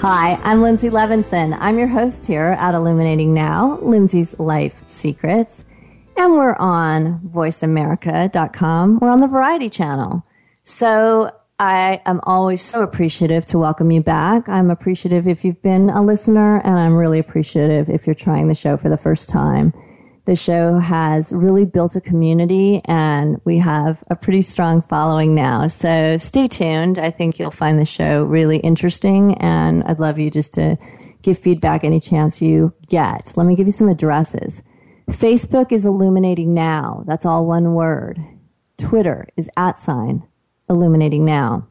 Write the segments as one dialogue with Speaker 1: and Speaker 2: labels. Speaker 1: Hi, I'm Linzi Levinson. I'm your host here at Illuminating Now, Linzi's Life Secrets. And we're on voiceamerica.com. We're on the Variety Channel. So I am always so appreciative to welcome you back. I'm appreciative if you've been a listener, and I'm really appreciative if you're trying the show for the first time the show has really built a community and we have a pretty strong following now. So stay tuned. I think you'll find the show really interesting and I'd love you just to give feedback any chance you get. Let me give you some addresses. Facebook is illuminating now. That's all one word. Twitter is at sign illuminating now.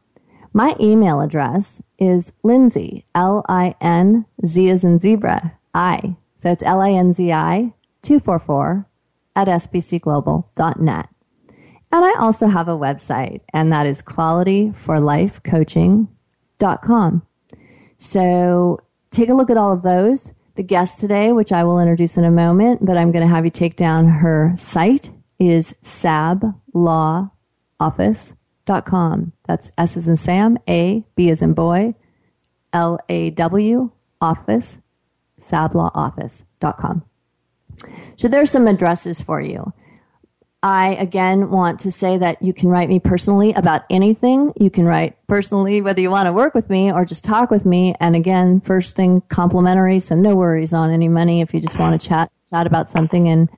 Speaker 1: My email address is Linzi, L I N Z as in zebra, I. So it's L I N Z I 244 at sbcglobal.net. And I also have a website, and that is qualityforlifecoaching.com. So take a look at all of those. The guest today, which I will introduce in a moment, but I'm going to have you take down her site, is sablawoffice.com. That's S as in Sam, A, B as in boy, L A W office, sablawoffice.com. So there's some addresses for you. I again want to say that you can write me personally about anything. You can write personally whether you want to work with me or just talk with me. And again, first thing complimentary, so no worries on any money if you just want to chat chat about something and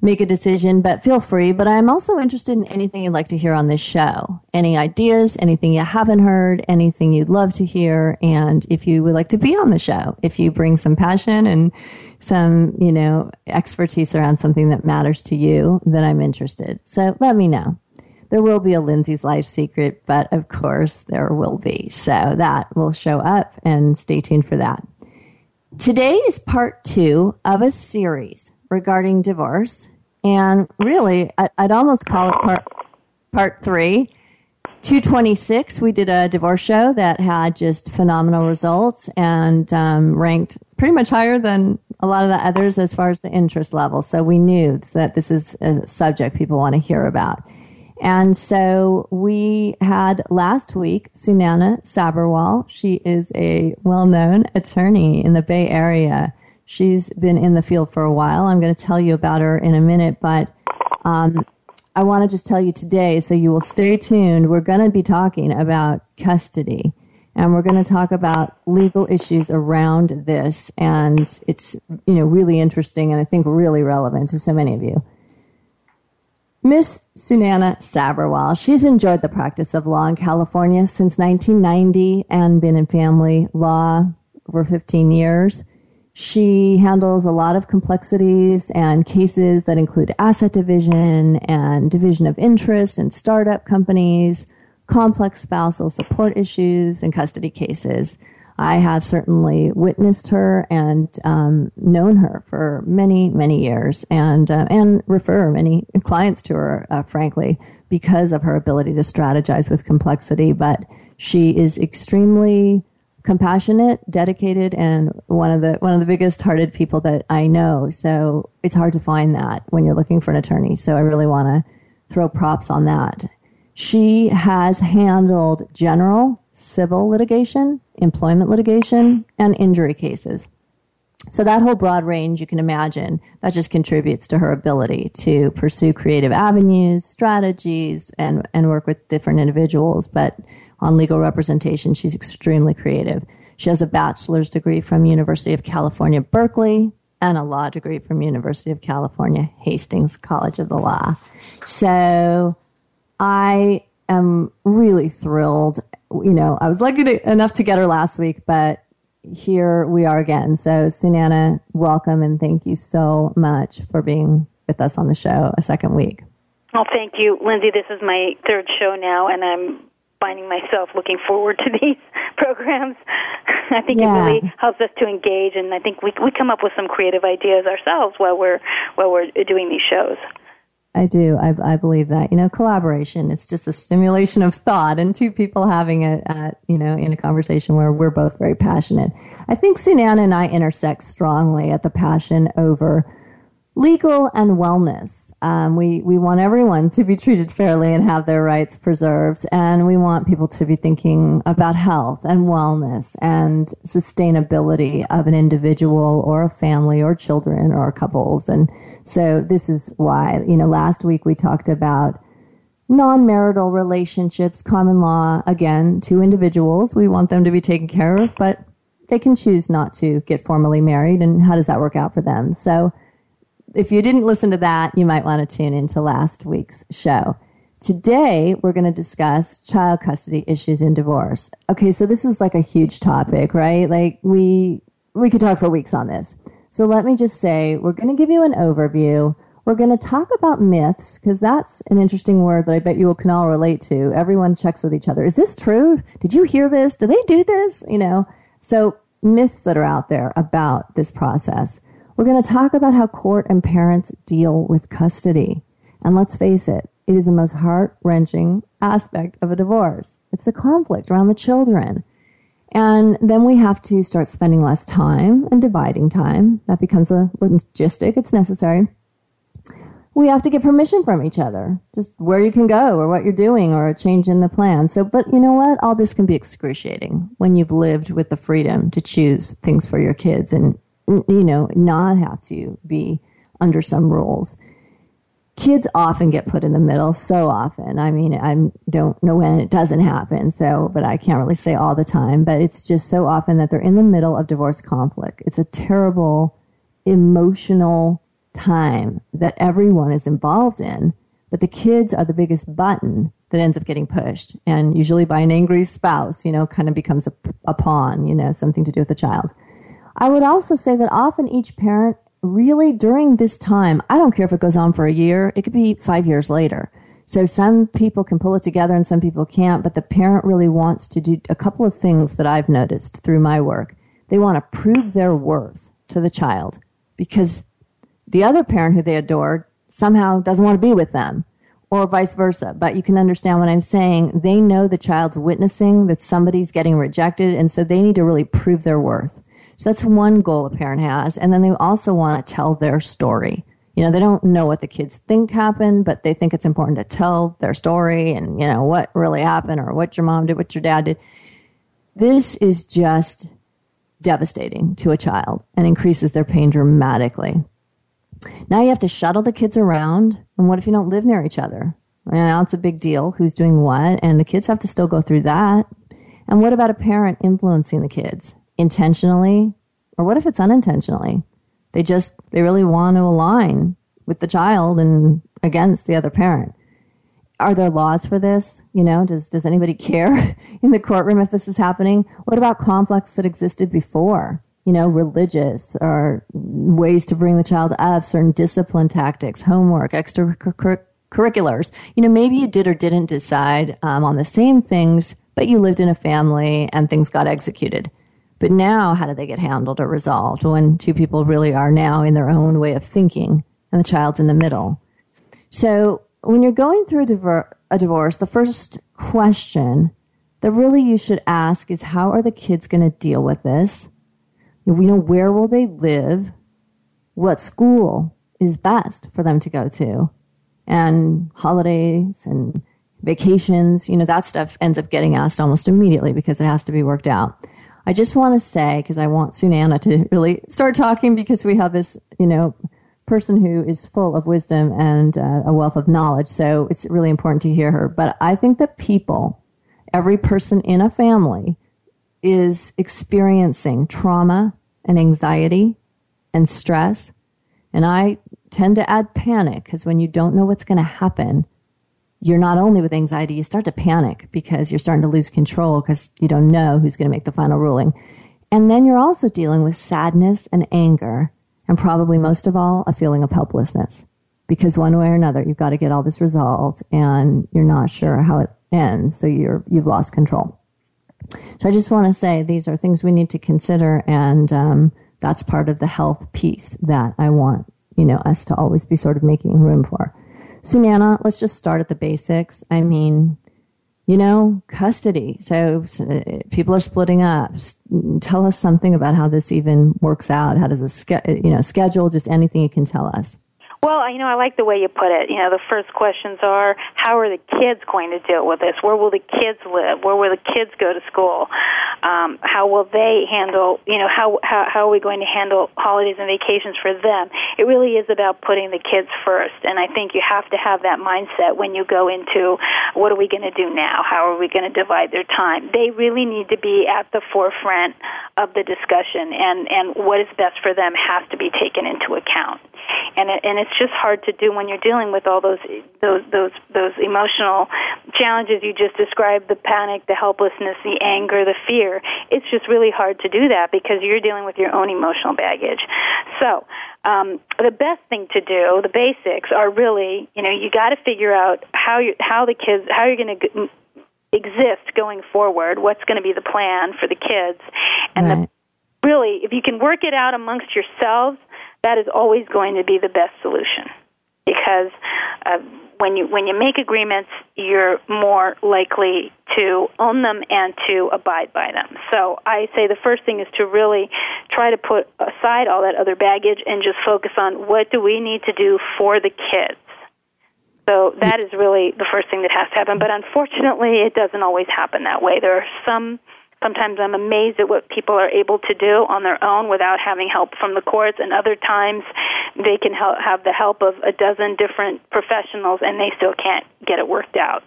Speaker 1: make a decision, but feel free. But I'm also interested in anything you'd like to hear on this show. Any ideas, anything you haven't heard, anything you'd love to hear. And if you would like to be on the show, if you bring some passion and some, you know, expertise around something that matters to you, then I'm interested. So let me know. There will be a Linzi's Life Secret, but of course there will be. So that will show up and stay tuned for that. Today is part two of a series regarding divorce. And really, I, would almost call it part, part three. 226, we did a divorce show that had just phenomenal results and um, ranked pretty much higher than a lot of the others as far as the interest level. So we knew that this is a subject people want to hear about. And so we had last week Sunana Saberwal. She is a well known attorney in the Bay Area She's been in the field for a while. I'm going to tell you about her in a minute, but um, I want to just tell you today, so you will stay tuned. We're going to be talking about custody and we're going to talk about legal issues around this and it's you know really interesting and i think really relevant to so many of you miss sunana Sabrawal. she's enjoyed the practice of law in california since 1990 and been in family law for 15 years she handles a lot of complexities and cases that include asset division and division of interest in startup companies, complex spousal support issues, and custody cases. I have certainly witnessed her and um, known her for many, many years, and uh, and refer many clients to her, uh, frankly, because of her ability to strategize with complexity. But she is extremely compassionate, dedicated, and one of the one of the biggest hearted people that I know. So it's hard to find that when you're looking for an attorney. So I really want to throw props on that. She has handled general civil litigation, employment litigation, and injury cases. So that whole broad range you can imagine that just contributes to her ability to pursue creative avenues, strategies, and and work with different individuals. But on legal representation. She's extremely creative. She has a bachelor's degree from University of California, Berkeley, and a law degree from University of California, Hastings College of the Law. So I am really thrilled. You know, I was lucky to, enough to get her last week, but here we are again. So, Sunana, welcome and thank you so much for being with us on the show a second week.
Speaker 2: Well, thank you, Linzi. This is my third show now, and I'm finding myself looking forward to these programs. I think yeah. it really helps us to engage, and I think we we come up with some creative ideas ourselves while we're while we're doing these shows.
Speaker 1: I do. I, I believe that. You know, collaboration. It's just a stimulation of thought and two people having it at you know in a conversation where we're both very passionate. I think Sunana and I intersect strongly at the passion over legal and wellness um, we, we want everyone to be treated fairly and have their rights preserved. And we want people to be thinking about health and wellness and sustainability of an individual or a family or children or couples. And so this is why, you know, last week we talked about non marital relationships, common law, again, two individuals. We want them to be taken care of, but they can choose not to get formally married. And how does that work out for them? So, if you didn't listen to that, you might want to tune into last week's show. Today, we're going to discuss child custody issues in divorce. Okay, so this is like a huge topic, right? Like we we could talk for weeks on this. So let me just say, we're going to give you an overview. We're going to talk about myths because that's an interesting word that I bet you can all relate to. Everyone checks with each other. Is this true? Did you hear this? Do they do this? You know, so myths that are out there about this process. We're going to talk about how court and parents deal with custody. And let's face it, it is the most heart wrenching aspect of a divorce. It's the conflict around the children. And then we have to start spending less time and dividing time. That becomes a logistic, it's necessary. We have to get permission from each other, just where you can go or what you're doing or a change in the plan. So, but you know what? All this can be excruciating when you've lived with the freedom to choose things for your kids and you know, not have to be under some rules. Kids often get put in the middle so often. I mean, I don't know when it doesn't happen, so, but I can't really say all the time, but it's just so often that they're in the middle of divorce conflict. It's a terrible emotional time that everyone is involved in, but the kids are the biggest button that ends up getting pushed and usually by an angry spouse, you know, kind of becomes a, a pawn, you know, something to do with the child. I would also say that often each parent really during this time, I don't care if it goes on for a year, it could be five years later. So some people can pull it together and some people can't, but the parent really wants to do a couple of things that I've noticed through my work. They want to prove their worth to the child because the other parent who they adored somehow doesn't want to be with them or vice versa. But you can understand what I'm saying. They know the child's witnessing that somebody's getting rejected, and so they need to really prove their worth. So that's one goal a parent has. And then they also want to tell their story. You know, they don't know what the kids think happened, but they think it's important to tell their story and, you know, what really happened or what your mom did, what your dad did. This is just devastating to a child and increases their pain dramatically. Now you have to shuttle the kids around. And what if you don't live near each other? You now it's a big deal who's doing what, and the kids have to still go through that. And what about a parent influencing the kids? intentionally, or what if it's unintentionally? They just, they really want to align with the child and against the other parent. Are there laws for this? You know, does, does anybody care in the courtroom if this is happening? What about conflicts that existed before? You know, religious or ways to bring the child up, certain discipline tactics, homework, extracurriculars. You know, maybe you did or didn't decide um, on the same things, but you lived in a family and things got executed. But now, how do they get handled or resolved when two people really are now in their own way of thinking and the child's in the middle? So, when you're going through a, diver- a divorce, the first question that really you should ask is how are the kids going to deal with this? You know, where will they live? What school is best for them to go to? And holidays and vacations, you know, that stuff ends up getting asked almost immediately because it has to be worked out. I just want to say, because I want Sunana to really start talking because we have this, you know, person who is full of wisdom and uh, a wealth of knowledge. So it's really important to hear her. But I think that people, every person in a family, is experiencing trauma and anxiety and stress. And I tend to add panic because when you don't know what's going to happen, you're not only with anxiety, you start to panic because you're starting to lose control because you don't know who's going to make the final ruling. And then you're also dealing with sadness and anger, and probably most of all, a feeling of helplessness because one way or another, you've got to get all this resolved and you're not sure how it ends. So you're, you've lost control. So I just want to say these are things we need to consider. And um, that's part of the health piece that I want, you know, us to always be sort of making room for. Sunana, let's just start at the basics. I mean, you know, custody. So uh, people are splitting up. Tell us something about how this even works out. How does a ske- uh, you know schedule? Just anything you can tell us.
Speaker 2: Well, you know, I like the way you put it. You know, the first questions are how are the kids going to deal with this? Where will the kids live? Where will the kids go to school? Um, how will they handle, you know, how, how, how are we going to handle holidays and vacations for them? It really is about putting the kids first. And I think you have to have that mindset when you go into what are we going to do now? How are we going to divide their time? They really need to be at the forefront of the discussion, and, and what is best for them has to be taken into account and it, and it's just hard to do when you're dealing with all those those those those emotional challenges you just described the panic the helplessness the anger the fear it's just really hard to do that because you're dealing with your own emotional baggage so um, the best thing to do, the basics, are really, you know, you got to figure out how you, how the kids, how you're going to exist going forward. What's going to be the plan for the kids? And right. the, really, if you can work it out amongst yourselves, that is always going to be the best solution because uh, when you when you make agreements, you're more likely to own them and to abide by them. So I say the first thing is to really try to put aside all that other baggage and just focus on what do we need to do for the kids. So that is really the first thing that has to happen. But unfortunately, it doesn't always happen that way. There are some Sometimes I'm amazed at what people are able to do on their own without having help from the courts, and other times they can help, have the help of a dozen different professionals, and they still can't get it worked out.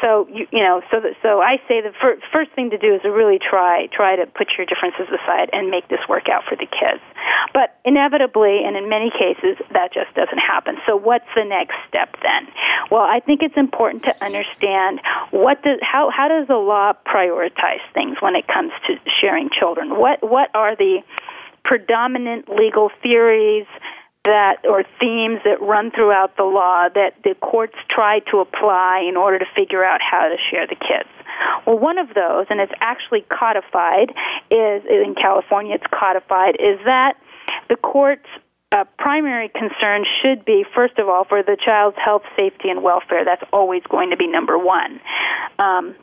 Speaker 2: So you, you know, so so I say the fir- first thing to do is to really try try to put your differences aside and make this work out for the kids. But inevitably, and in many cases, that just doesn't happen. So what's the next step then? Well, I think it's important to understand what does how how does the law prioritize things when it comes to sharing children? What what are the predominant legal theories that or themes that run throughout the law that the courts try to apply in order to figure out how to share the kids? Well, one of those, and it's actually codified, is in California. It's codified is that the courts uh, primary concern should be, first of all, for the child's health, safety, and welfare. That's always going to be number one. Um,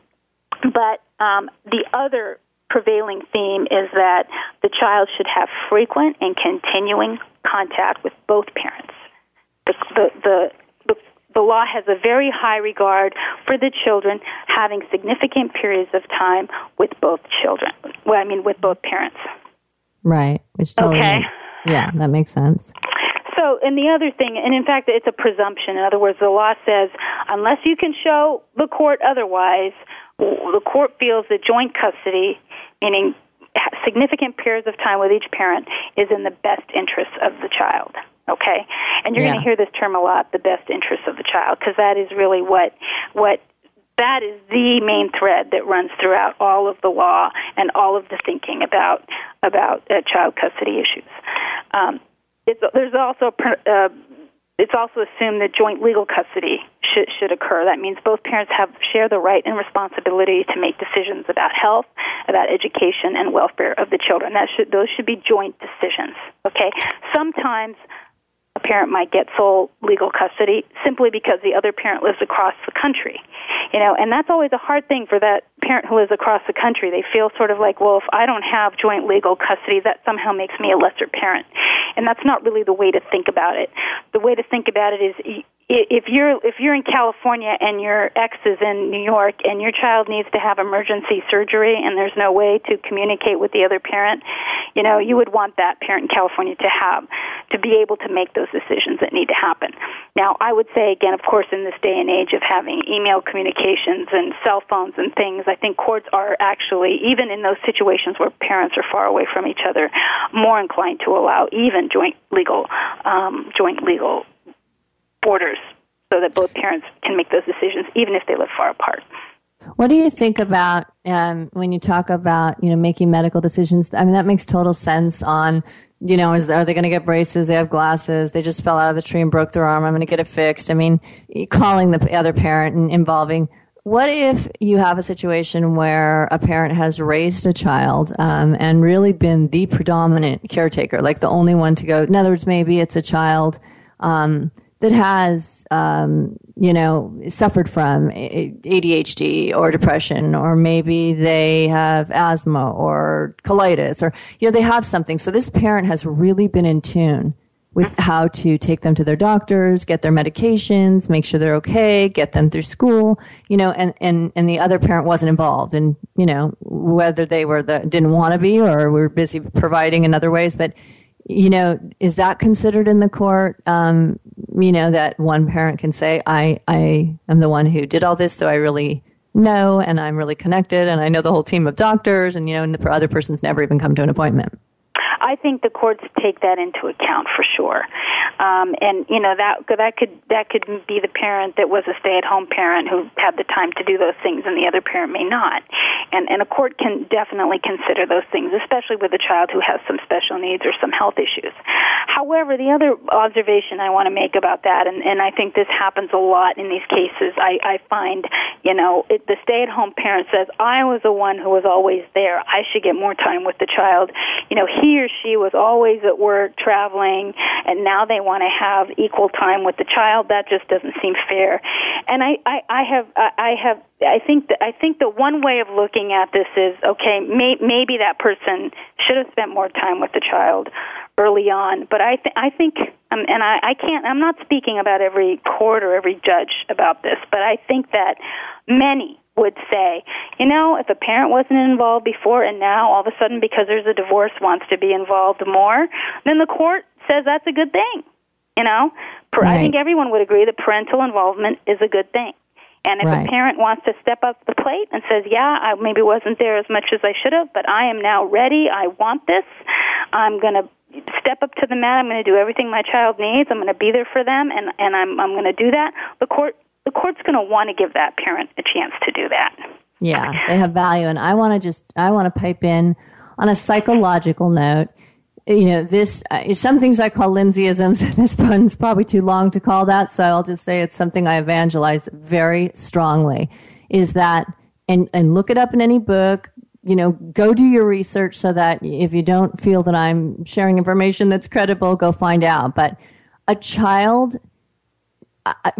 Speaker 2: but um, the other prevailing theme is that the child should have frequent and continuing contact with both parents. The, the, the, the, law has a very high regard for the children having significant periods of time with both children. Well, I mean, with both parents.
Speaker 1: Right.
Speaker 2: Which totally okay. Makes,
Speaker 1: yeah, that makes sense.
Speaker 2: So, and the other thing, and in fact, it's a presumption. In other words, the law says unless you can show the court otherwise, the court feels that joint custody, meaning significant periods of time with each parent, is in the best interest of the child. Okay, and you're yeah. going to hear this term a lot: the best interest of the child, because that is really what what that is the main thread that runs throughout all of the law and all of the thinking about about uh, child custody issues. Um, there's also a, uh, it's also assumed that joint legal custody should, should occur. That means both parents have share the right and responsibility to make decisions about health, about education, and welfare of the children. That should, those should be joint decisions. Okay. Sometimes parent might get sole legal custody simply because the other parent lives across the country. You know, and that's always a hard thing for that parent who lives across the country. They feel sort of like, well, if I don't have joint legal custody, that somehow makes me a lesser parent. And that's not really the way to think about it. The way to think about it is if you're if you're in California and your ex is in New York and your child needs to have emergency surgery and there's no way to communicate with the other parent, you know, you would want that parent in California to have to be able to make those decisions that need to happen. Now, I would say again, of course, in this day and age of having email communications and cell phones and things, I think courts are actually even in those situations where parents are far away from each other, more inclined to allow even joint legal um, joint legal borders so that both parents can make those decisions, even if they live far apart.
Speaker 1: What do you think about um, when you talk about you know making medical decisions? I mean, that makes total sense. On you know, is, are they going to get braces? They have glasses. They just fell out of the tree and broke their arm. I'm going to get it fixed. I mean, calling the other parent and involving. What if you have a situation where a parent has raised a child um, and really been the predominant caretaker, like the only one to go? In other words, maybe it's a child. Um, that has, um, you know, suffered from ADHD or depression, or maybe they have asthma or colitis, or, you know, they have something. So this parent has really been in tune with how to take them to their doctors, get their medications, make sure they're okay, get them through school, you know, and, and, and the other parent wasn't involved. And, you know, whether they were the, didn't want to be or were busy providing in other ways, but, you know, is that considered in the court? Um, you know that one parent can say i i am the one who did all this so i really know and i'm really connected and i know the whole team of doctors and you know and the other person's never even come to an appointment
Speaker 2: I think the courts take that into account for sure. Um, and you know that that could that could be the parent that was a stay-at-home parent who had the time to do those things, and the other parent may not. And and a court can definitely consider those things, especially with a child who has some special needs or some health issues. However, the other observation I want to make about that, and and I think this happens a lot in these cases. I I find you know it, the stay-at-home parent says I was the one who was always there. I should get more time with the child. You know he she was always at work traveling, and now they want to have equal time with the child. That just doesn't seem fair. And I, I, I have, I have, I think that I think the one way of looking at this is okay. May, maybe that person should have spent more time with the child early on, but I, th- I think, um, and I, I can't. I'm not speaking about every court or every judge about this, but I think that many would say, you know, if a parent wasn't involved before and now all of a sudden because there's a divorce wants to be involved more, then the court says that's a good thing. You know, right. I think everyone would agree that parental involvement is a good thing. And if right. a parent wants to step up the plate and says, "Yeah, I maybe wasn't there as much as I should have, but I am now ready. I want this. I'm going to step up to the mat. I'm going to do everything my child needs. I'm going to be there for them, and and I'm I'm going to do that." The court the court's going to want to give that parent a chance to do that.
Speaker 1: Yeah, they have value, and I want to just I want to pipe in on a psychological note. You know, this uh, some things I call Lindsayisms. this one's probably too long to call that, so I'll just say it's something I evangelize very strongly. Is that and and look it up in any book. You know, go do your research so that if you don't feel that I'm sharing information that's credible, go find out. But a child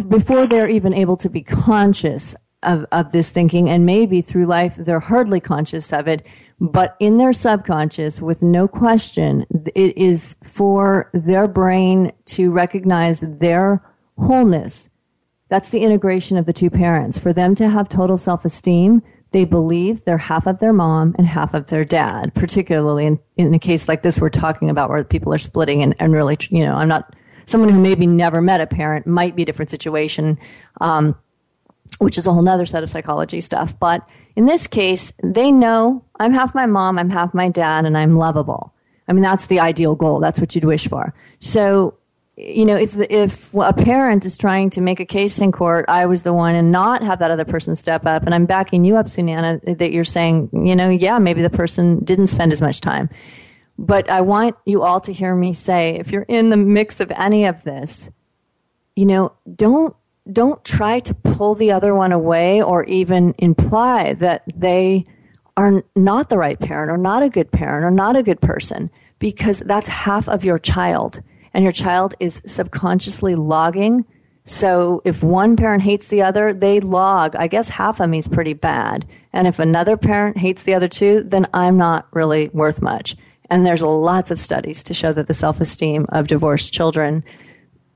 Speaker 1: before they're even able to be conscious of, of this thinking, and maybe through life they're hardly conscious of it, but in their subconscious, with no question, it is for their brain to recognize their wholeness. That's the integration of the two parents. For them to have total self esteem, they believe they're half of their mom and half of their dad, particularly in, in a case like this we're talking about where people are splitting and, and really, you know, I'm not someone who maybe never met a parent might be a different situation, um, which is a whole other set of psychology stuff. But in this case, they know I'm half my mom, I'm half my dad, and I'm lovable. I mean, that's the ideal goal. That's what you'd wish for. So, you know, if the, if a parent is trying to make a case in court, I was the one, and not have that other person step up, and I'm backing you up, Sunana, that you're saying, you know, yeah, maybe the person didn't spend as much time. But I want you all to hear me say if you're in the mix of any of this, you know, don't don't try to pull the other one away or even imply that they are not the right parent or not a good parent or not a good person because that's half of your child and your child is subconsciously logging so if one parent hates the other, they log. I guess half of me is pretty bad. And if another parent hates the other two, then I'm not really worth much. And there's lots of studies to show that the self esteem of divorced children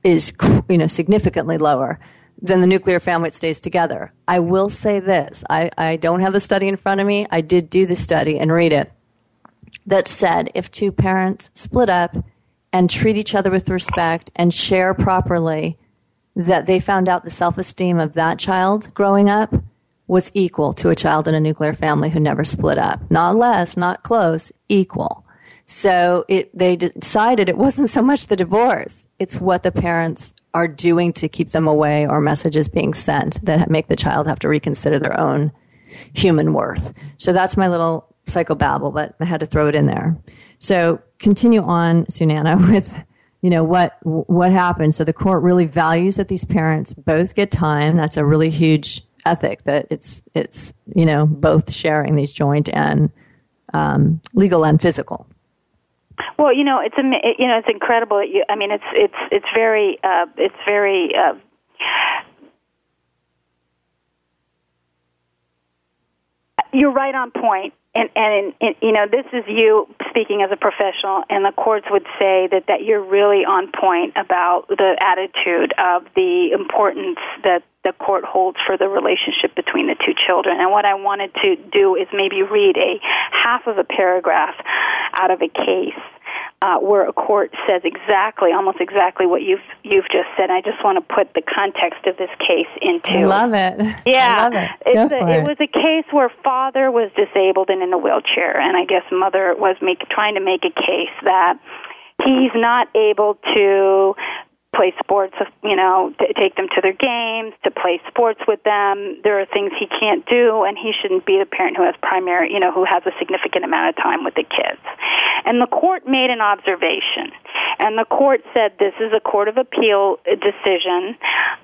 Speaker 1: is you know, significantly lower than the nuclear family that stays together. I will say this I, I don't have the study in front of me. I did do the study and read it that said if two parents split up and treat each other with respect and share properly, that they found out the self esteem of that child growing up was equal to a child in a nuclear family who never split up. Not less, not close, equal. So it, they decided it wasn't so much the divorce, it's what the parents are doing to keep them away or messages being sent that make the child have to reconsider their own human worth. So that's my little psychobabble, but I had to throw it in there. So continue on, Sunana, with you know what what happened. So the court really values that these parents both get time. That's a really huge ethic that it's it's you know both sharing these joint and um, legal and physical
Speaker 2: well, you know, it's you know, it's incredible. you, I mean, it's it's it's very uh, it's very. Uh, you're right on point and and, and you know this is you speaking as a professional and the courts would say that that you're really on point about the attitude of the importance that the court holds for the relationship between the two children. And what I wanted to do is maybe read a half of a paragraph out of a case uh, where a court says exactly, almost exactly what you've you've just said. I just want to put the context of this case into.
Speaker 1: Love it.
Speaker 2: Yeah, love it. Go a,
Speaker 1: it. it
Speaker 2: was a case where father was disabled and in a wheelchair, and I guess mother was make, trying to make a case that he's not able to play sports, you know, to take them to their games, to play sports with them. There are things he can't do, and he shouldn't be the parent who has primary, you know, who has a significant amount of time with the kids. And the court made an observation, and the court said this is a court of appeal decision,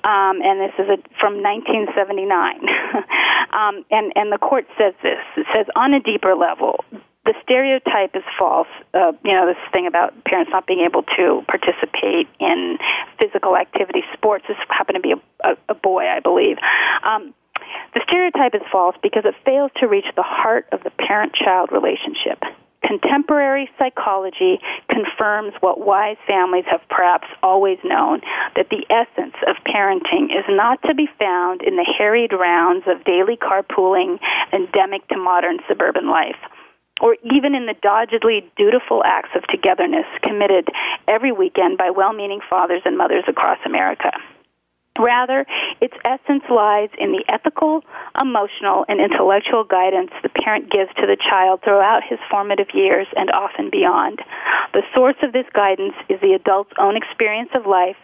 Speaker 2: um, and this is a, from 1979. um, and and the court says this. It says on a deeper level, the stereotype is false. Uh, you know, this thing about parents not being able to participate in physical activity, sports. This happened to be a, a, a boy, I believe. Um, the stereotype is false because it fails to reach the heart of the parent child relationship. Contemporary psychology confirms what wise families have perhaps always known that the essence of parenting is not to be found in the harried rounds of daily carpooling endemic to modern suburban life or even in the doggedly dutiful acts of togetherness committed every weekend by well meaning fathers and mothers across America. Rather, its essence lies in the ethical, emotional, and intellectual guidance the parent gives to the child throughout his formative years and often beyond. The source of this guidance is the adult's own experience of life.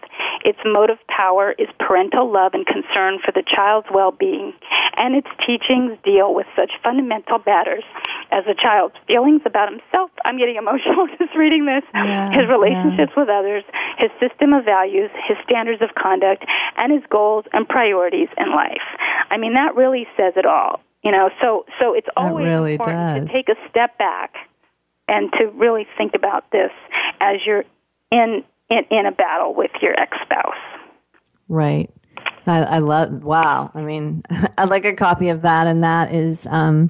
Speaker 2: Its motive power is parental love and concern for the child's well being, and its teachings deal with such fundamental matters as a child's feelings about himself. I'm getting emotional just reading this. Yeah, his relationships yeah. with others, his system of values, his standards of conduct, and his goals and priorities in life. I mean, that really says it all. You know, so so it's always really important does. to take a step back and to really think about this as you're in in, in a battle with your ex spouse.
Speaker 1: Right. I, I, love. Wow. I mean, I'd like a copy of that, and that is. Um,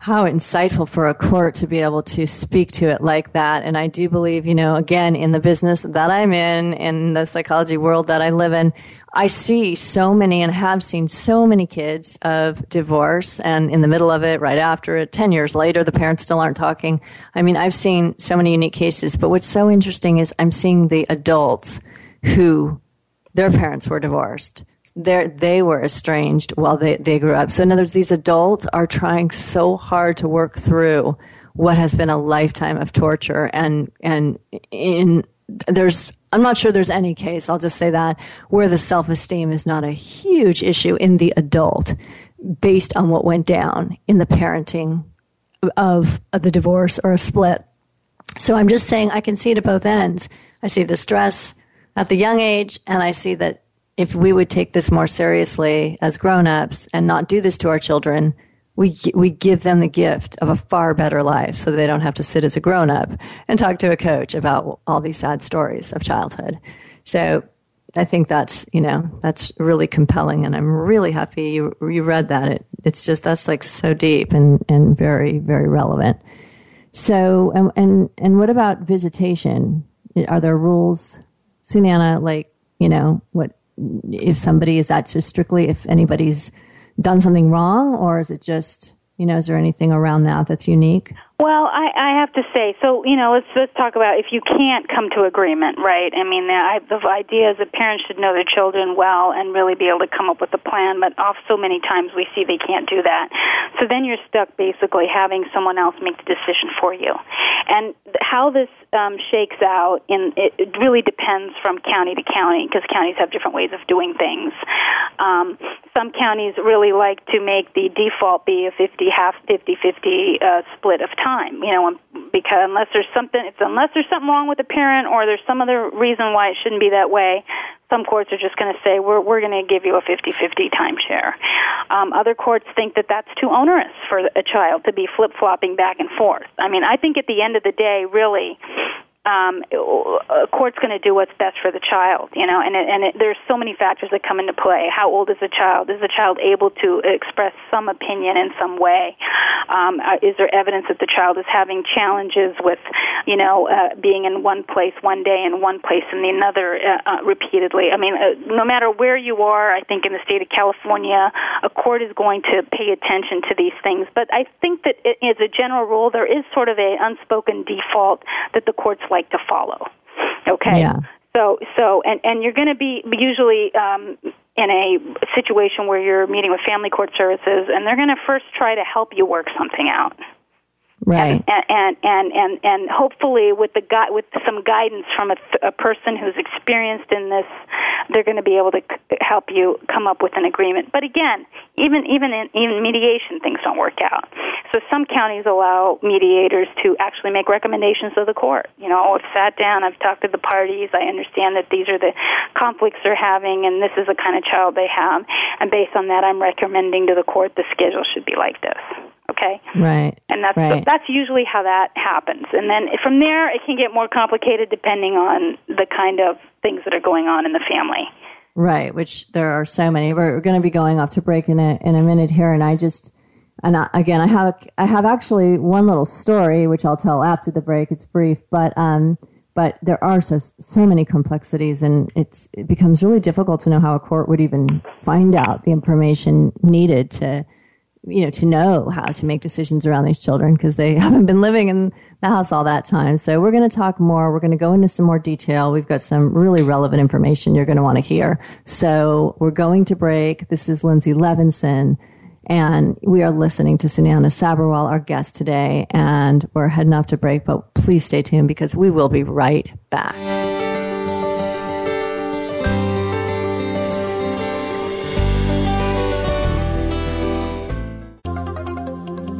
Speaker 1: how insightful for a court to be able to speak to it like that. And I do believe, you know, again, in the business that I'm in, in the psychology world that I live in, I see so many and have seen so many kids of divorce and in the middle of it, right after it, 10 years later, the parents still aren't talking. I mean, I've seen so many unique cases, but what's so interesting is I'm seeing the adults who their parents were divorced they were estranged while they, they grew up. So, in other words, these adults are trying so hard to work through what has been a lifetime of torture. And, and in, there's, I'm not sure there's any case, I'll just say that, where the self esteem is not a huge issue in the adult based on what went down in the parenting of, of the divorce or a split. So, I'm just saying I can see it at both ends. I see the stress at the young age, and I see that if we would take this more seriously as grown-ups and not do this to our children, we we give them the gift of a far better life so they don't have to sit as a grown-up and talk to a coach about all these sad stories of childhood. So I think that's, you know, that's really compelling and I'm really happy you, you read that. It, it's just that's like so deep and and very very relevant. So and and, and what about visitation? Are there rules Sunana like, you know, what if somebody is that just strictly if anybody's done something wrong, or is it just you know, is there anything around that that's unique?
Speaker 2: Well, I, I have to say, so you know, let's let's talk about if you can't come to agreement, right? I mean, the, the idea is that parents should know their children well and really be able to come up with a plan, but off so many times we see they can't do that. So then you're stuck basically having someone else make the decision for you. And how this um, shakes out, and it, it really depends from county to county because counties have different ways of doing things. Um, some counties really like to make the default be a 50 half 50 50 uh, split of time, you know, um, because unless there's something, if, unless there's something wrong with the parent or there's some other reason why it shouldn't be that way, some courts are just going to say, we're, we're going to give you a 50 50 timeshare. Um, other courts think that that's too onerous for a child to be flip flopping back and forth. I mean, I think at the end of the day, really, um, a court's going to do what's best for the child, you know, and it, and it, there's so many factors that come into play. How old is the child? Is the child able to express some opinion in some way? Um, uh, is there evidence that the child is having challenges with, you know, uh, being in one place one day and one place and the another uh, uh, repeatedly? I mean, uh, no matter where you are, I think in the state of California, a court is going to pay attention to these things. But I think that it, as a general rule, there is sort of a unspoken default that the courts like to follow. Okay. Yeah. So so and and you're going to be usually um, in a situation where you're meeting with family court services, and they're going to first try to help you work something out.
Speaker 1: Right.
Speaker 2: And and and and, and hopefully with the guy with some guidance from a, a person who's experienced in this, they're going to be able to c- help you come up with an agreement. But again, even even in even mediation things don't work out. So some counties allow mediators to actually make recommendations to the court. You know, I've sat down, I've talked to the parties, I understand that these are the conflicts they're having and this is the kind of child they have, and based on that I'm recommending to the court the schedule should be like this okay.
Speaker 1: Right.
Speaker 2: And that's
Speaker 1: right.
Speaker 2: that's usually how that happens. And then from there, it can get more complicated depending on the kind of things that are going on in the family.
Speaker 1: Right. Which there are so many. We're going to be going off to break in a in a minute here, and I just. And I, again, I have I have actually one little story which I'll tell after the break. It's brief, but um, but there are so so many complexities and it's it becomes really difficult to know how a court would even find out the information needed to you know, to know how to make decisions around these children because they haven't been living in the house all that time. So we're going to talk more. We're going to go into some more detail. We've got some really relevant information you're going to want to hear. So we're going to break. This is Linzi Levinson. And we are listening to Sunyana Sabrawal, our guest today, and we're heading off to break, but please stay tuned because we will be right back.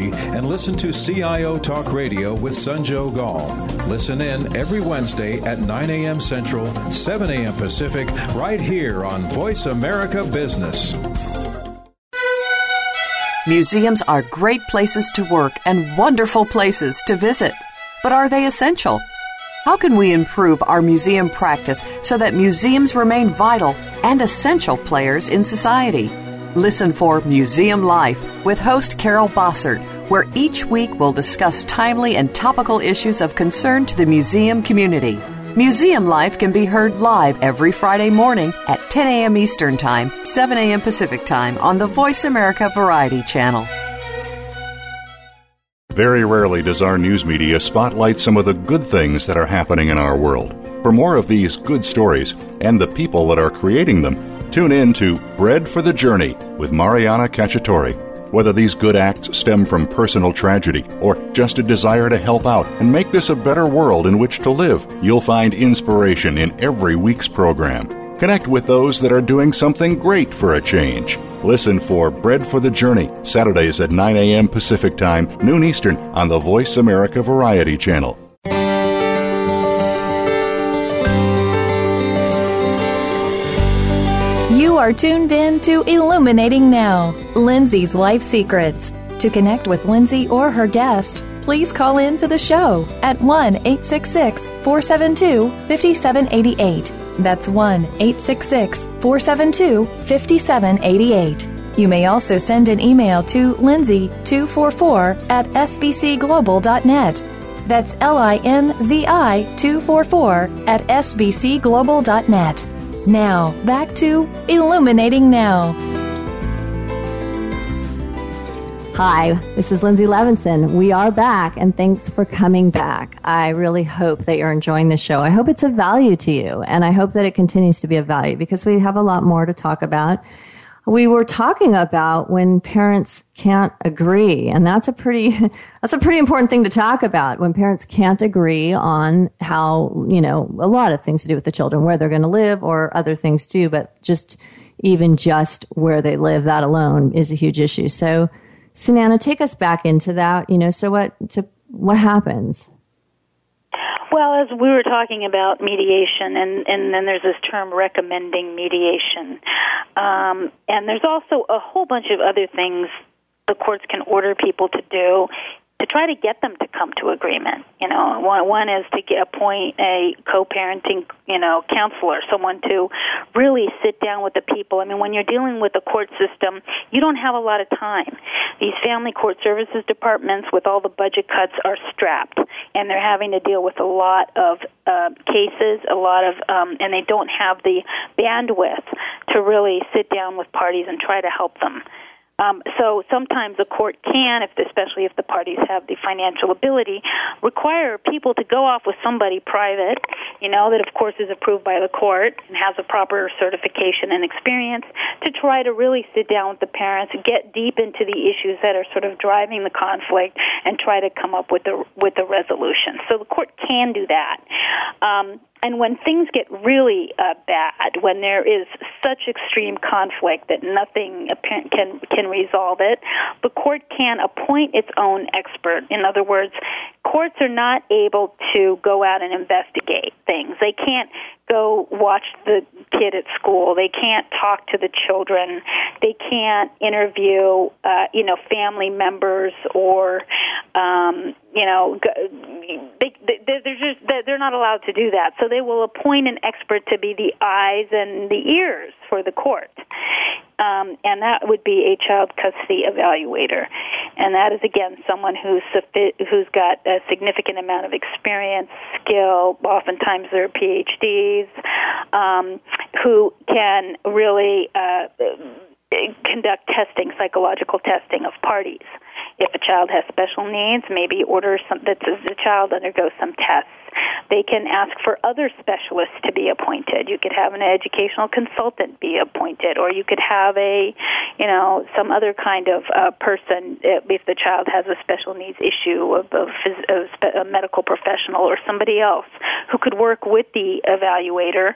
Speaker 3: and listen to CIO Talk Radio with Sanjog Aul. Listen in every Wednesday at 9 a.m. Central, 7 a.m. Pacific, right here on Voice America Business.
Speaker 4: Museums are great places to work and wonderful places to visit. But are they essential? How can we improve our museum practice so that museums remain vital and essential players in society? Listen for Museum Life with host Carol Bossert, where each week we'll discuss timely and topical issues of concern to the museum community. Museum Life can be heard live every Friday morning at 10 a.m. Eastern Time, 7 a.m. Pacific Time on the Voice America Variety Channel.
Speaker 3: Very rarely does our news media spotlight some of the good things that are happening in our world. For more of these good stories and the people that are creating them, Tune in to Bread for the Journey with Mariana Cacciatore. Whether these good acts stem from personal tragedy or just a desire to help out and make this a better world in which to live, you'll find inspiration in every week's program. Connect with those that are doing something great for a change. Listen for Bread for the Journey, Saturdays at 9 a.m. Pacific Time, noon Eastern, on the Voice America Variety Channel.
Speaker 4: are tuned in to Illuminating Now, Linzi's Life Secrets. To connect with Linzi or her guest, please call in to the show at 1 866 472 5788.
Speaker 5: That's
Speaker 4: 1 866
Speaker 5: 472 5788. You may also send an email to linzi244 at sbcglobal.net. That's L I N Z I 244 at sbcglobal.net. Now, back to Illuminating Now.
Speaker 1: Hi, this is Linzi Levinson. We are back and thanks for coming back. I really hope that you're enjoying the show. I hope it's of value to you and I hope that it continues to be of value because we have a lot more to talk about we were talking about when parents can't agree and that's a pretty that's a pretty important thing to talk about when parents can't agree on how you know a lot of things to do with the children where they're going to live or other things too but just even just where they live that alone is a huge issue so Sunana take us back into that you know so what to what happens
Speaker 2: well, as we were talking about mediation, and, and then there's this term recommending mediation. Um, and there's also a whole bunch of other things the courts can order people to do to try to get them to come to agreement. You know, one, one is to get, appoint a co-parenting, you know, counselor, someone to really sit down with the people. I mean, when you're dealing with a court system, you don't have a lot of time. These family court services departments, with all the budget cuts, are strapped and they're having to deal with a lot of uh, cases, a lot of, um, and they don't have the bandwidth to really sit down with parties and try to help them. Um, so sometimes a court can, if especially if the parties have the financial ability, require people to go off with somebody private, you know, that of course is approved by the court and has a proper certification and experience to try to really sit down with the parents, get deep into the issues that are sort of driving the conflict, and try to come up with the with a resolution. So the court can do that. Um, and when things get really uh, bad, when there is such extreme conflict that nothing can can resolve it, the court can appoint its own expert. In other words, courts are not able to go out and investigate things. They can't go watch the kid at school. They can't talk to the children. They can't interview, uh, you know, family members or, um, you know, they, they, they're just they're not allowed to do that. So they will appoint an expert to be the eyes and the ears for the court um, and that would be a child custody evaluator, and that is again someone who's who's got a significant amount of experience, skill. Oftentimes they're PhDs um, who can really. Uh, conduct testing, psychological testing of parties. If a child has special needs, maybe order some that the child undergoes some tests they can ask for other specialists to be appointed. You could have an educational consultant be appointed, or you could have a, you know, some other kind of uh, person if the child has a special needs issue, of, a medical professional or somebody else who could work with the evaluator.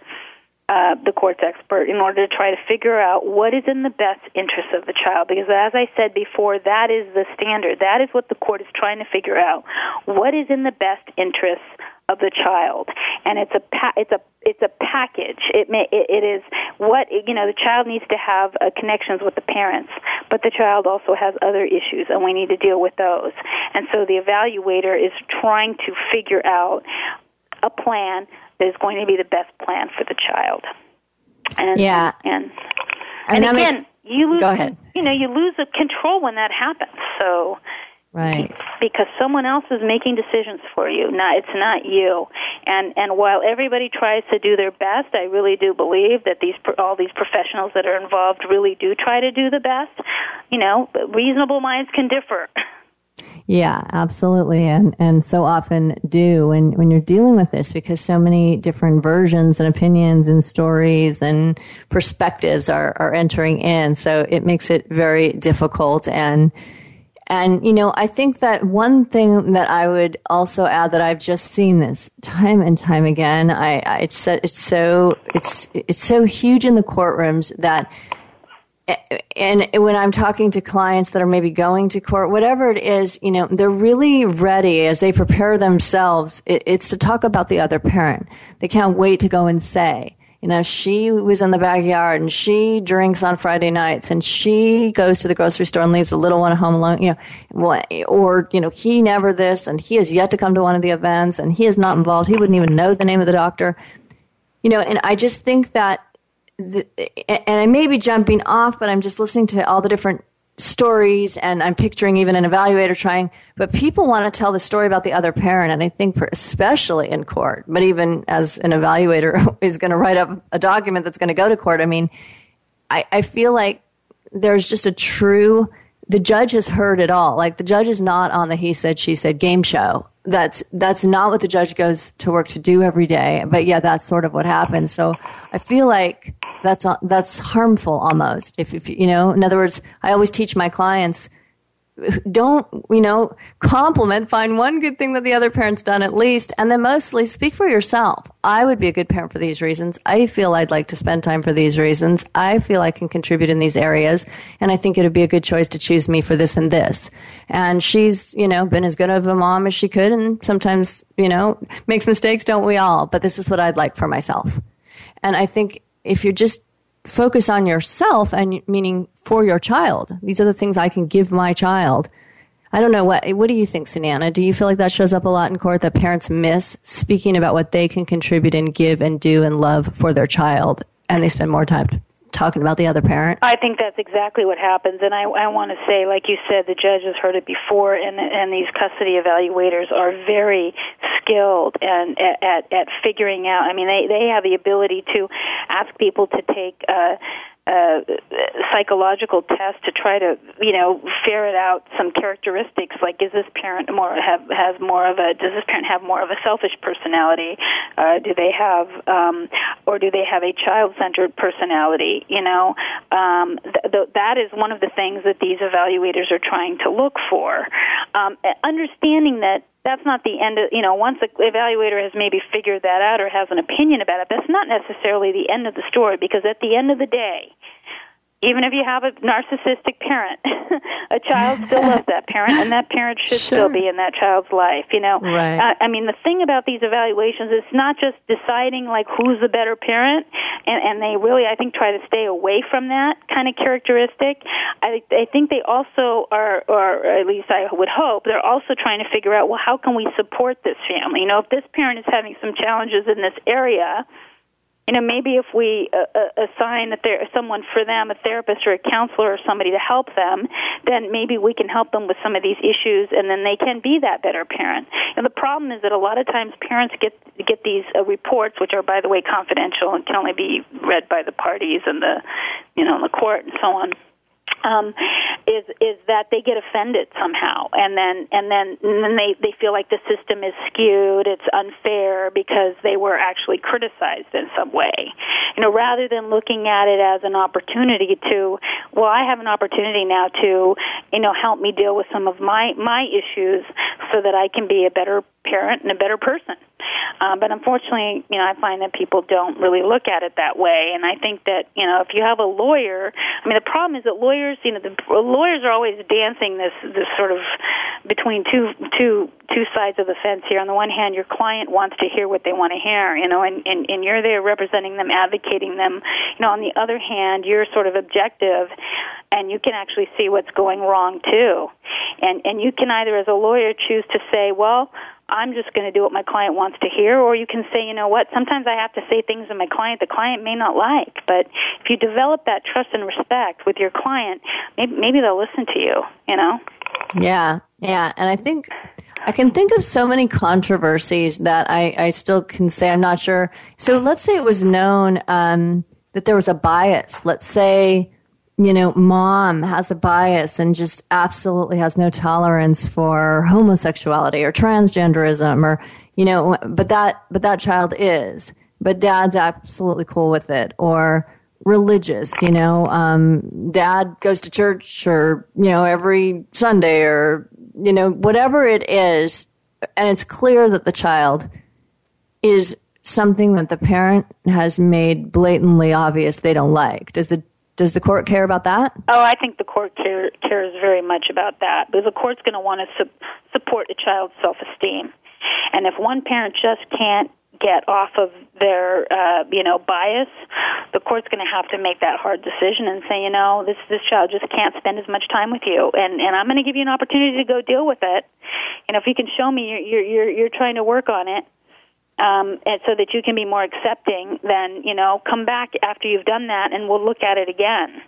Speaker 2: Uh, the court's expert in order to try to figure out what is in the best interest of the child. Because as I said before, that is the standard. That is what the court is trying to figure out. What is in the best interest of the child, and it's a pa- it's a it's a package. It may it, it is what you know. The child needs to have uh, connections with the parents, but the child also has other issues, and we need to deal with those. And so the evaluator is trying to figure out a plan that is going to be the best plan for the child.
Speaker 1: And, yeah,
Speaker 2: and and, and again, you lose. Go ahead. You know, you lose control when that happens. So
Speaker 1: Right.
Speaker 2: Because someone else is making decisions for you. Not it's not you. And and while everybody tries to do their best, I really do believe that these all these professionals that are involved really do try to do the best. You know, reasonable minds can differ.
Speaker 1: Yeah, absolutely, and and so often do when when you're dealing with this because so many different versions and opinions and stories and perspectives are are entering in. So it makes it very difficult and and, you know, I think that one thing that I would also add that I've just seen this time and time again, I, I it's, it's so, it's, it's so huge in the courtrooms that, and when I'm talking to clients that are maybe going to court, whatever it is, you know, they're really ready as they prepare themselves. It, it's to talk about the other parent. They can't wait to go and say, you know, she was in the backyard and she drinks on Friday nights and she goes to the grocery store and leaves the little one home alone, you know, or, you know, he never this and he has yet to come to one of the events and he is not involved. He wouldn't even know the name of the doctor. You know, and I just think that, the, and I may be jumping off, but I'm just listening to all the different stories and i'm picturing even an evaluator trying but people want to tell the story about the other parent and i think especially in court but even as an evaluator is going to write up a document that's going to go to court i mean I, I feel like there's just a true the judge has heard it all like the judge is not on the he said she said game show that's that's not what the judge goes to work to do every day but yeah that's sort of what happens so i feel like that's that's harmful almost. If, if you know, in other words, I always teach my clients don't you know compliment find one good thing that the other parent's done at least and then mostly speak for yourself i would be a good parent for these reasons i feel i'd like to spend time for these reasons i feel i can contribute in these areas and i think it would be a good choice to choose me for this and this and she's you know been as good of a mom as she could and sometimes you know makes mistakes don't we all but this is what i'd like for myself and i think if you just focus on yourself and meaning for your child. These are the things I can give my child. I don't know what what do you think, Sunana? Do you feel like that shows up a lot in court that parents miss speaking about what they can contribute and give and do and love for their child and they spend more time talking about the other parent?
Speaker 2: I think that's exactly what happens and I I want to say like you said the judge has heard it before and and these custody evaluators are very skilled and at, at, at figuring out. I mean, they they have the ability to ask people to take. Uh, uh, psychological test to try to you know ferret out some characteristics like is this parent more have has more of a does this parent have more of a selfish personality uh, do they have um, or do they have a child centered personality you know um, th- th- that is one of the things that these evaluators are trying to look for um, understanding that that's not the end of you know once the evaluator has maybe figured that out or has an opinion about it that's not necessarily the end of the story because at the end of the day even if you have a narcissistic parent, a child still loves that parent, and that parent should
Speaker 1: sure.
Speaker 2: still be in that child's life. You know,
Speaker 1: right.
Speaker 2: uh, I mean, the thing about these evaluations, it's not just deciding like who's the better parent, and, and they really, I think, try to stay away from that kind of characteristic. I, I think they also are, or at least I would hope, they're also trying to figure out well, how can we support this family? You know, if this parent is having some challenges in this area you know, maybe if we uh, uh, assign a ther- someone for them, a therapist or a counselor or somebody to help them, then maybe we can help them with some of these issues, and then they can be that better parent. And the problem is that a lot of times parents get get these uh, reports, which are by the way confidential and can only be read by the parties and the, you know, the court and so on um, is is that they get offended somehow, and then and then and then they they feel like the system is skewed, it's unfair because they were actually criticized in some way, you know, rather than looking at it as an opportunity to, well, I have an opportunity now to, you know, help me deal with some of my my issues so that I can be a better parent and a better person. Um, but unfortunately, you know, I find that people don't really look at it that way. And I think that you know, if you have a lawyer, I mean, the problem is that lawyers, you know, the lawyers are always dancing this this sort of between two two two sides of the fence here. On the one hand, your client wants to hear what they want to hear, you know, and and, and you're there representing them, advocating them. You know, on the other hand, you're sort of objective and you can actually see what's going wrong too and and you can either as a lawyer choose to say well I'm just going to do what my client wants to hear, or you can say, you know what, sometimes I have to say things to my client the client may not like, but if you develop that trust and respect with your client, maybe, maybe they'll listen to you, you know?
Speaker 1: Yeah, yeah. And I think I can think of so many controversies that I, I still can say I'm not sure. So let's say it was known um, that there was a bias. Let's say you know, mom has a bias and just absolutely has no tolerance for homosexuality or transgenderism or, you know, but that, but that child is, but dad's absolutely cool with it or religious, you know, um, dad goes to church or, you know, every Sunday or, you know, whatever it is. And it's clear that the child is something that the parent has made blatantly obvious they don't like. Does the does the court care about that?
Speaker 2: Oh, I think the court care, cares very much about that because the court's going to want to su- support a child's self esteem. And if one parent just can't get off of their uh, you know bias, the court's going to have to make that hard decision and say, you know, this this child just can't spend as much time with you, and and I'm going to give you an opportunity to go deal with it. You know, if you can show me you're you're you're trying to work on it, um, and so that you can be more accepting, then you know, come back after you've done that, and we'll look at it again.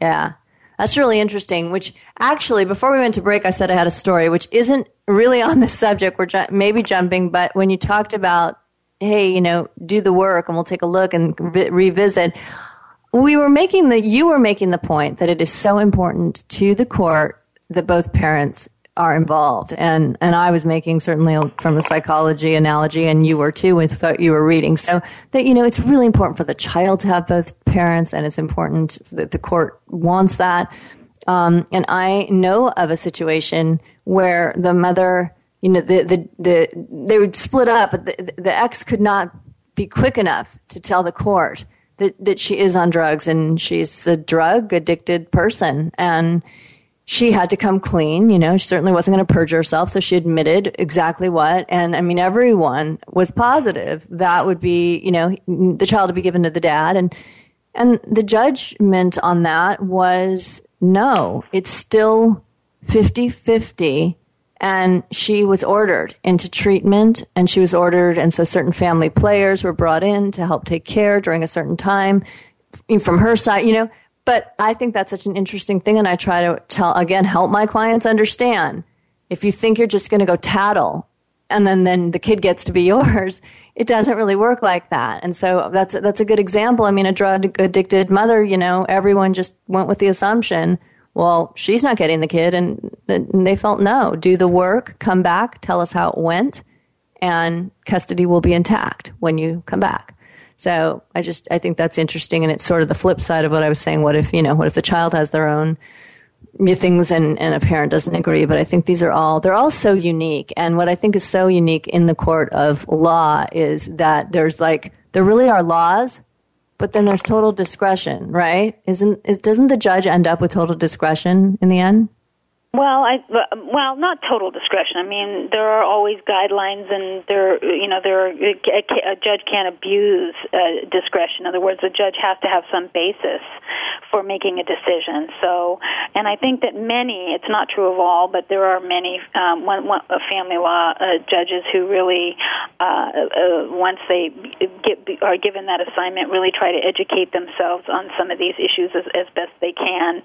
Speaker 1: Yeah, that's really interesting. Which actually, before we went to break, I said I had a story which isn't really on the subject. We're ju- maybe jumping, but when you talked about, hey, you know, do the work, and we'll take a look and re- revisit. We were making the you were making the point that it is so important to the court that both parents are involved and and I was making certainly from a psychology analogy and you were too with what you were reading so that you know it's really important for the child to have both parents and it's important that the court wants that um, and I know of a situation where the mother you know the the, the they would split up but the, the ex could not be quick enough to tell the court that that she is on drugs and she's a drug addicted person and she had to come clean. You know, she certainly wasn't going to perjure herself. So she admitted exactly what. And I mean, everyone was positive that would be, you know, the child would be given to the dad. And, and the judgment on that was no, it's still 50 50. And she was ordered into treatment and she was ordered. And so certain family players were brought in to help take care during a certain time from her side, you know, but I think that's such an interesting thing. And I try to tell, again, help my clients understand. If you think you're just going to go tattle and then, then the kid gets to be yours, it doesn't really work like that. And so that's, that's a good example. I mean, a drug addicted mother, you know, everyone just went with the assumption, well, she's not getting the kid. And, and they felt no, do the work, come back, tell us how it went, and custody will be intact when you come back. So I just I think that's interesting, and it's sort of the flip side of what I was saying. What if you know? What if the child has their own things and, and a parent doesn't agree? But I think these are all they're all so unique. And what I think is so unique in the court of law is that there's like there really are laws, but then there's total discretion, right? Isn't is, doesn't the judge end up with total discretion in the end?
Speaker 2: Well, I well, not total discretion. I mean, there are always guidelines, and there, you know, there are, a, a judge can't abuse uh, discretion. In other words, a judge has to have some basis for making a decision. So, and I think that many, it's not true of all, but there are many um, one, one, uh, family law uh, judges who really, uh, uh, once they get are given that assignment, really try to educate themselves on some of these issues as, as best they can.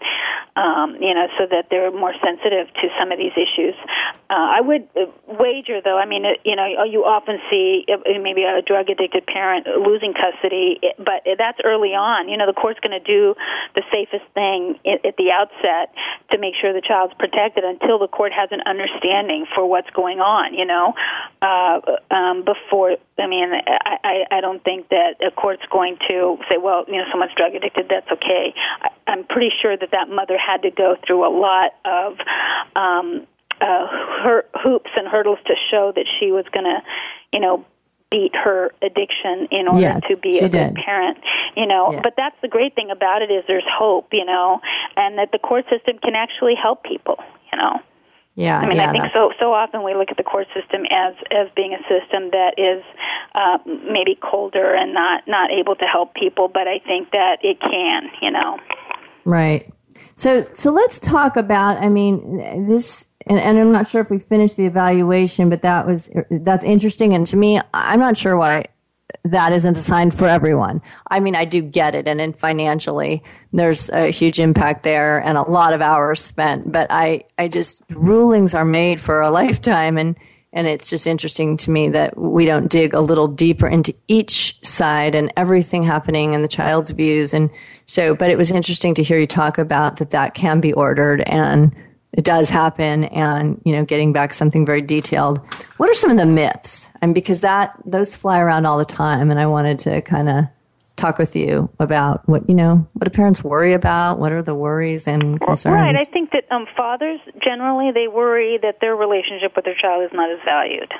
Speaker 2: Um, you know, so that they're more sensitive sensitive to some of these issues. Uh, I would wager, though. I mean, uh, you know, you often see uh, maybe a drug addicted parent losing custody, eh, but that's early on. You know, the court's going to do the safest thing at the outset to make sure the child's protected until the court has an understanding for what's going on. You know, uh, um, before I mean, I, I, I don't think that a court's going to say, well, you know, someone's drug addicted, that's okay. I, I'm pretty sure that that mother had to go through a lot of um, uh, her, hoops and hurdles to show that she was going to, you know, beat her addiction in order yes, to be a good parent you know yeah. but that's the great thing about it is there's hope you know and that the court system can actually help people you know
Speaker 1: yeah,
Speaker 2: I mean,
Speaker 1: yeah,
Speaker 2: I think so. So often we look at the court system as as being a system that is uh, maybe colder and not not able to help people, but I think that it can, you know.
Speaker 1: Right. So so let's talk about. I mean, this. And, and I'm not sure if we finished the evaluation, but that was that's interesting. And to me, I'm not sure why that isn't a sign for everyone. I mean, I do get it. And in financially, there's a huge impact there and a lot of hours spent. But I, I just, rulings are made for a lifetime. And, and it's just interesting to me that we don't dig a little deeper into each side and everything happening and the child's views. And so, but it was interesting to hear you talk about that that can be ordered and it does happen and, you know, getting back something very detailed. What are some of the myths? I mean, because that, those fly around all the time. And I wanted to kind of talk with you about what, you know, what do parents worry about? What are the worries and concerns?
Speaker 2: Right. I think that um, fathers generally, they worry that their relationship with their child is not as valued.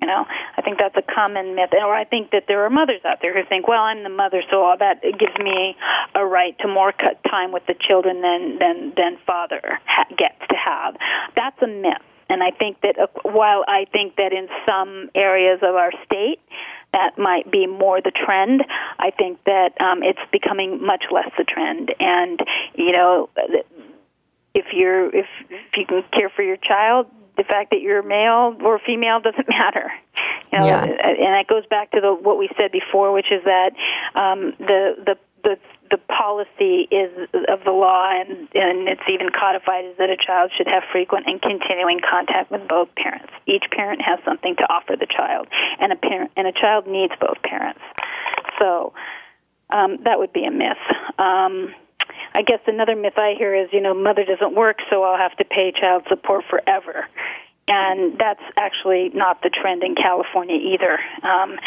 Speaker 2: You know, I think that's a common myth, or I think that there are mothers out there who think, "Well, I'm the mother, so that gives me a right to more time with the children than than than father ha- gets to have." That's a myth, and I think that uh, while I think that in some areas of our state that might be more the trend, I think that um, it's becoming much less the trend, and you know. Th- if you're if, if mm-hmm. you can care for your child, the fact that you're male or female doesn't matter. You know, yeah. Uh, and that goes back to the what we said before, which is that um, the the the the policy is of the law, and, and it's even codified is that a child should have frequent and continuing contact with both parents. Each parent has something to offer the child, and a parent and a child needs both parents. So um, that would be a myth. Um, I guess another myth I hear is, you know, mother doesn't work, so I'll have to pay child support forever and that's actually not the trend in California either. Um,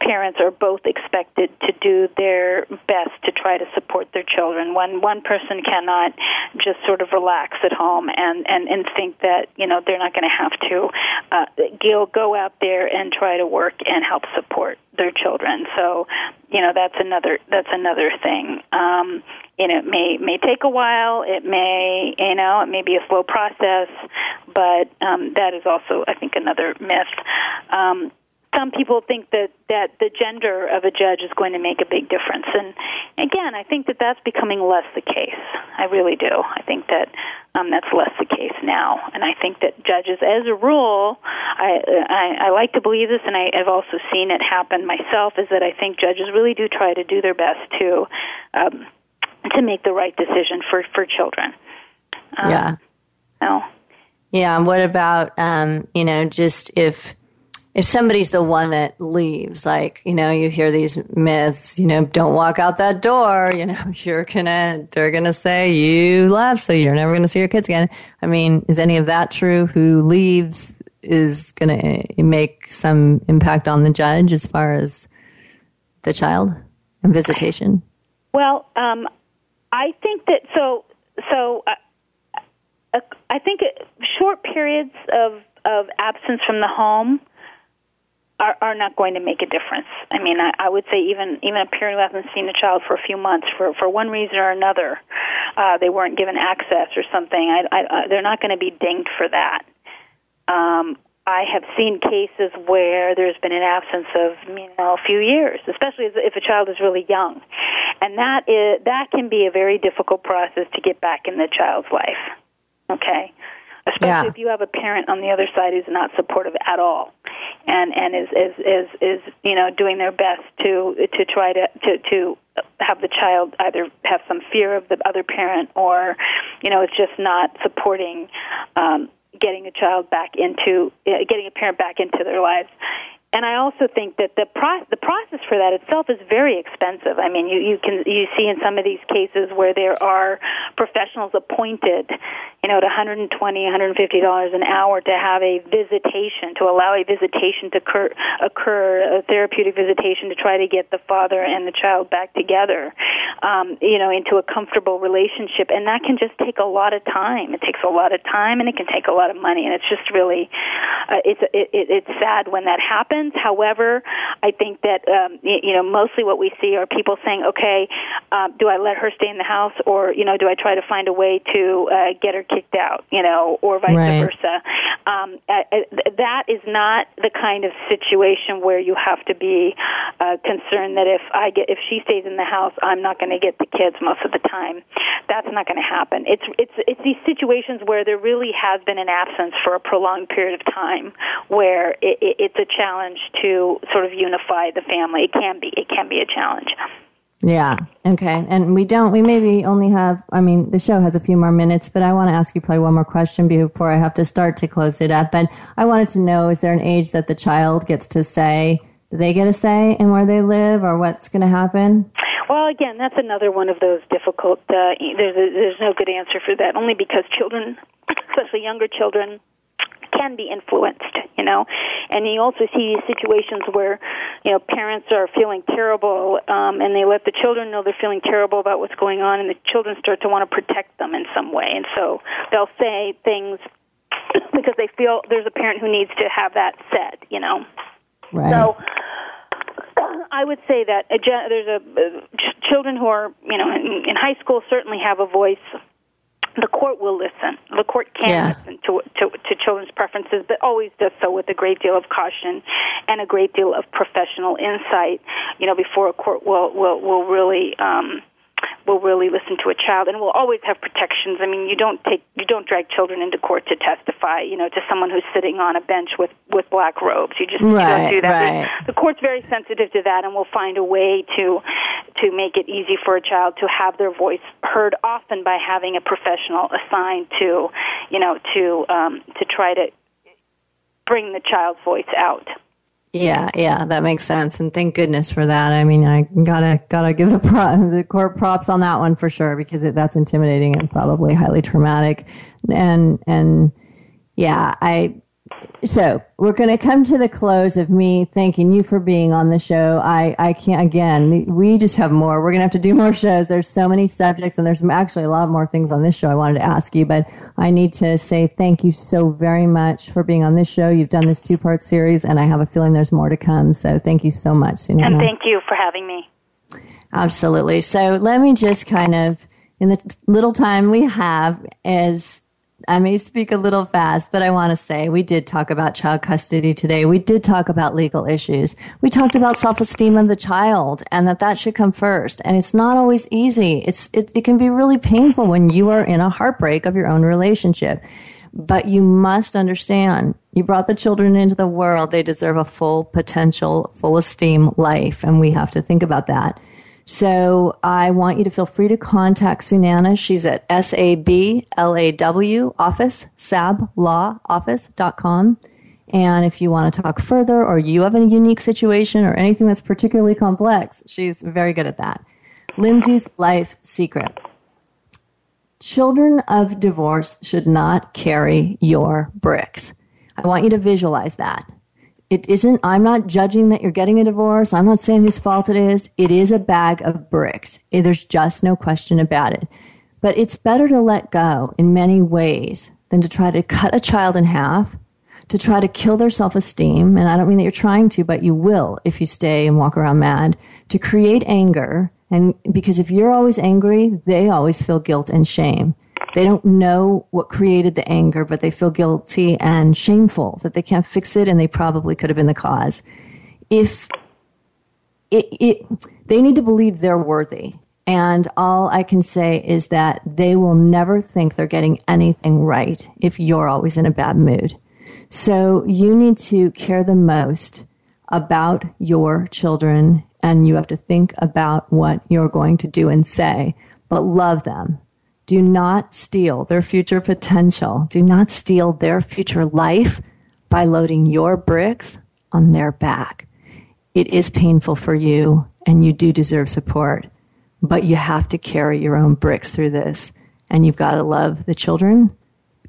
Speaker 2: parents are both expected to do their best to try to support their children. When one person cannot just sort of relax at home and and and think that you know they're not going to have to, uh, go out there and try to work and help support their children. So, you know, that's another that's another thing. Um, you know, it may may take a while. It may you know it may be a slow process, but um, that is also, I think, another myth. Um, some people think that that the gender of a judge is going to make a big difference, and again, I think that that's becoming less the case. I really do. I think that um, that's less the case now, and I think that judges, as a rule, I, I I like to believe this, and I have also seen it happen myself. Is that I think judges really do try to do their best to um, to make the right decision for for children.
Speaker 1: Um, yeah. No. Yeah. And what about, um, you know, just if, if somebody's the one that leaves, like, you know, you hear these myths, you know, don't walk out that door, you know, you're gonna, they're gonna say you left, so you're never gonna see your kids again. I mean, is any of that true? Who leaves is gonna make some impact on the judge as far as the child and visitation?
Speaker 2: Well, um, I think that, so, so, uh, I think short periods of of absence from the home are, are not going to make a difference. I mean, I, I would say even even a parent who hasn't seen a child for a few months for for one reason or another, uh, they weren't given access or something. I, I, I, uh, they're not going to be dinged for that. Um, I have seen cases where there's been an absence of you know a few years, especially if a child is really young, and that is that can be a very difficult process to get back in the child's life. Okay. Especially yeah. if you have a parent on the other side who's not supportive at all, and and is is is, is you know doing their best to to try to, to to have the child either have some fear of the other parent or you know it's just not supporting um, getting a child back into uh, getting a parent back into their lives and I also think that the pro- the process for that itself is very expensive. I mean, you you can you see in some of these cases where there are professionals appointed, you know, at 120, 150 dollars an hour to have a visitation to allow a visitation to occur, occur a therapeutic visitation to try to get the father and the child back together, um, you know, into a comfortable relationship, and that can just take a lot of time. It takes a lot of time, and it can take a lot of money, and it's just really, uh, it's it, it, it's sad when that happens happens. However, I think that um, you know mostly what we see are people saying, "Okay, uh, do I let her stay in the house, or you know, do I try to find a way to uh, get her kicked out, you know, or vice right. versa?" Um, I, that is not the kind of situation where you have to be uh, concern that if I get if she stays in the house, I'm not going to get the kids most of the time. That's not going to happen. It's it's it's these situations where there really has been an absence for a prolonged period of time, where it, it, it's a challenge to sort of unify the family. It can be it can be a challenge.
Speaker 1: Yeah. Okay. And we don't, we maybe only have, I mean, the show has a few more minutes, but I want to ask you probably one more question before I have to start to close it up. And I wanted to know is there an age that the child gets to say, they get a say in where they live or what's going to happen?
Speaker 2: Well, again, that's another one of those difficult. Uh, there's, a, there's no good answer for that, only because children, especially younger children, can be influenced, you know. And you also see these situations where, you know, parents are feeling terrible um, and they let the children know they're feeling terrible about what's going on, and the children start to want to protect them in some way. And so they'll say things because they feel there's a parent who needs to have that said, you know. Right. So I would say that a there's a uh, ch- children who are you know in, in high school certainly have a voice. The court will listen. The court can yeah. listen to, to to children's preferences, but always does so with a great deal of caution and a great deal of professional insight. You know, before a court will will will really. Um, will really listen to a child and will always have protections. I mean, you don't take you don't drag children into court to testify, you know, to someone who's sitting on a bench with with black robes. You just right, you don't do that. Right. The court's very sensitive to that and will find a way to to make it easy for a child to have their voice heard often by having a professional assigned to, you know, to um to try to bring the child's voice out.
Speaker 1: Yeah, yeah, that makes sense, and thank goodness for that. I mean, I gotta gotta give the, the court props on that one for sure because it, that's intimidating and probably highly traumatic, and and yeah, I so we're going to come to the close of me thanking you for being on the show. I, I can't, again, we just have more. We're going to have to do more shows. There's so many subjects, and there's actually a lot more things on this show I wanted to ask you, but I need to say thank you so very much for being on this show. You've done this two part series, and I have a feeling there's more to come. So thank you so much.
Speaker 2: And thank you for having me.
Speaker 1: Absolutely. So let me just kind of, in the little time we have, is I may speak a little fast, but I want to say we did talk about child custody today. We did talk about legal issues. We talked about self-esteem of the child and that that should come first. And it's not always easy. It's it, it can be really painful when you are in a heartbreak of your own relationship. But you must understand you brought the children into the world. They deserve a full potential, full esteem life. And we have to think about that. So I want you to feel free to contact Sunana. She's at S-A-B-L-A-W office, sablawoffice.com. And if you want to talk further or you have a unique situation or anything that's particularly complex, she's very good at that. Linzi's Life Secret. Children of divorce should not carry your bricks. I want you to visualize that. It isn't, I'm not judging that you're getting a divorce. I'm not saying whose fault it is. It is a bag of bricks. There's just no question about it. But it's better to let go in many ways than to try to cut a child in half, to try to kill their self esteem. And I don't mean that you're trying to, but you will if you stay and walk around mad, to create anger. And because if you're always angry, they always feel guilt and shame. They don't know what created the anger, but they feel guilty and shameful that they can't fix it and they probably could have been the cause. If it, it they need to believe they're worthy. And all I can say is that they will never think they're getting anything right if you're always in a bad mood. So you need to care the most about your children and you have to think about what you're going to do and say, but love them do not steal their future potential. Do not steal their future life by loading your bricks on their back. It is painful for you, and you do deserve support, but you have to carry your own bricks through this. And you've got to love the children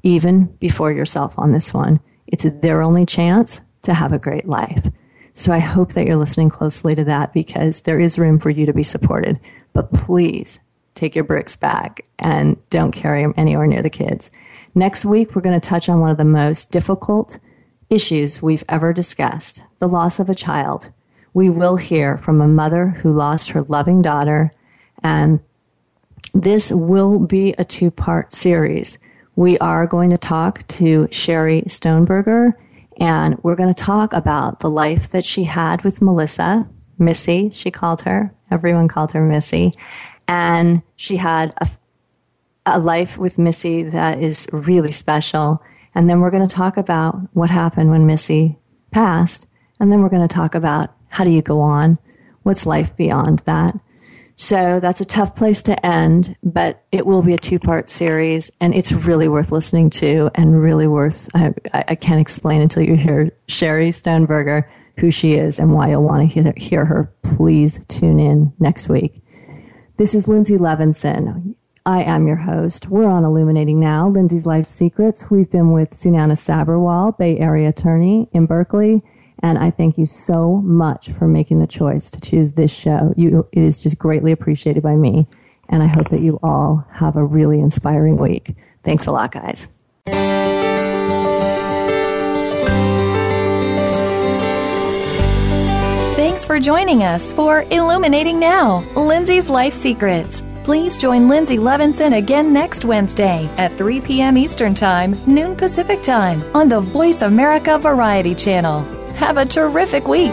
Speaker 1: even before yourself on this one. It's their only chance to have a great life. So I hope that you're listening closely to that because there is room for you to be supported. But please take your bricks back and don't carry them anywhere near the kids. Next week, we're going to touch on one of the most difficult issues we've ever discussed the loss of a child. We will hear from a mother who lost her loving daughter, and this will be a two part series. We are going to talk to Sherry Stoneberger, and we're going to talk about the life that she had with Melissa, Missy, she called her. Everyone called her Missy and she had a, a life with Missy that is really special. And then we're going to talk about what happened when Missy passed. And then we're going to talk about how do you go on? What's life beyond that? So that's a tough place to end, but it will be a two part series and it's really worth listening to and really worth, I, I, can't explain until you hear Sherry Stoneberger, who she is and why you'll want to hear, hear her. Please tune in next week. This is Linzi Levinson. I am your host. We're on Illuminating Now, Linzi's Life Secrets. We've been with Sunana Saberwal, Bay Area attorney in Berkeley, and I thank you so much for making the choice to choose this show. You, it is just greatly appreciated by me, and I hope that you all have a really inspiring week. Thanks a lot, guys.
Speaker 5: for joining us for Illuminating Now Linzi's Life Secrets. Please join Linzi Levinson again next Wednesday at 3 p.m. Eastern Time, noon Pacific Time on the Voice America Variety Channel. Have a terrific week.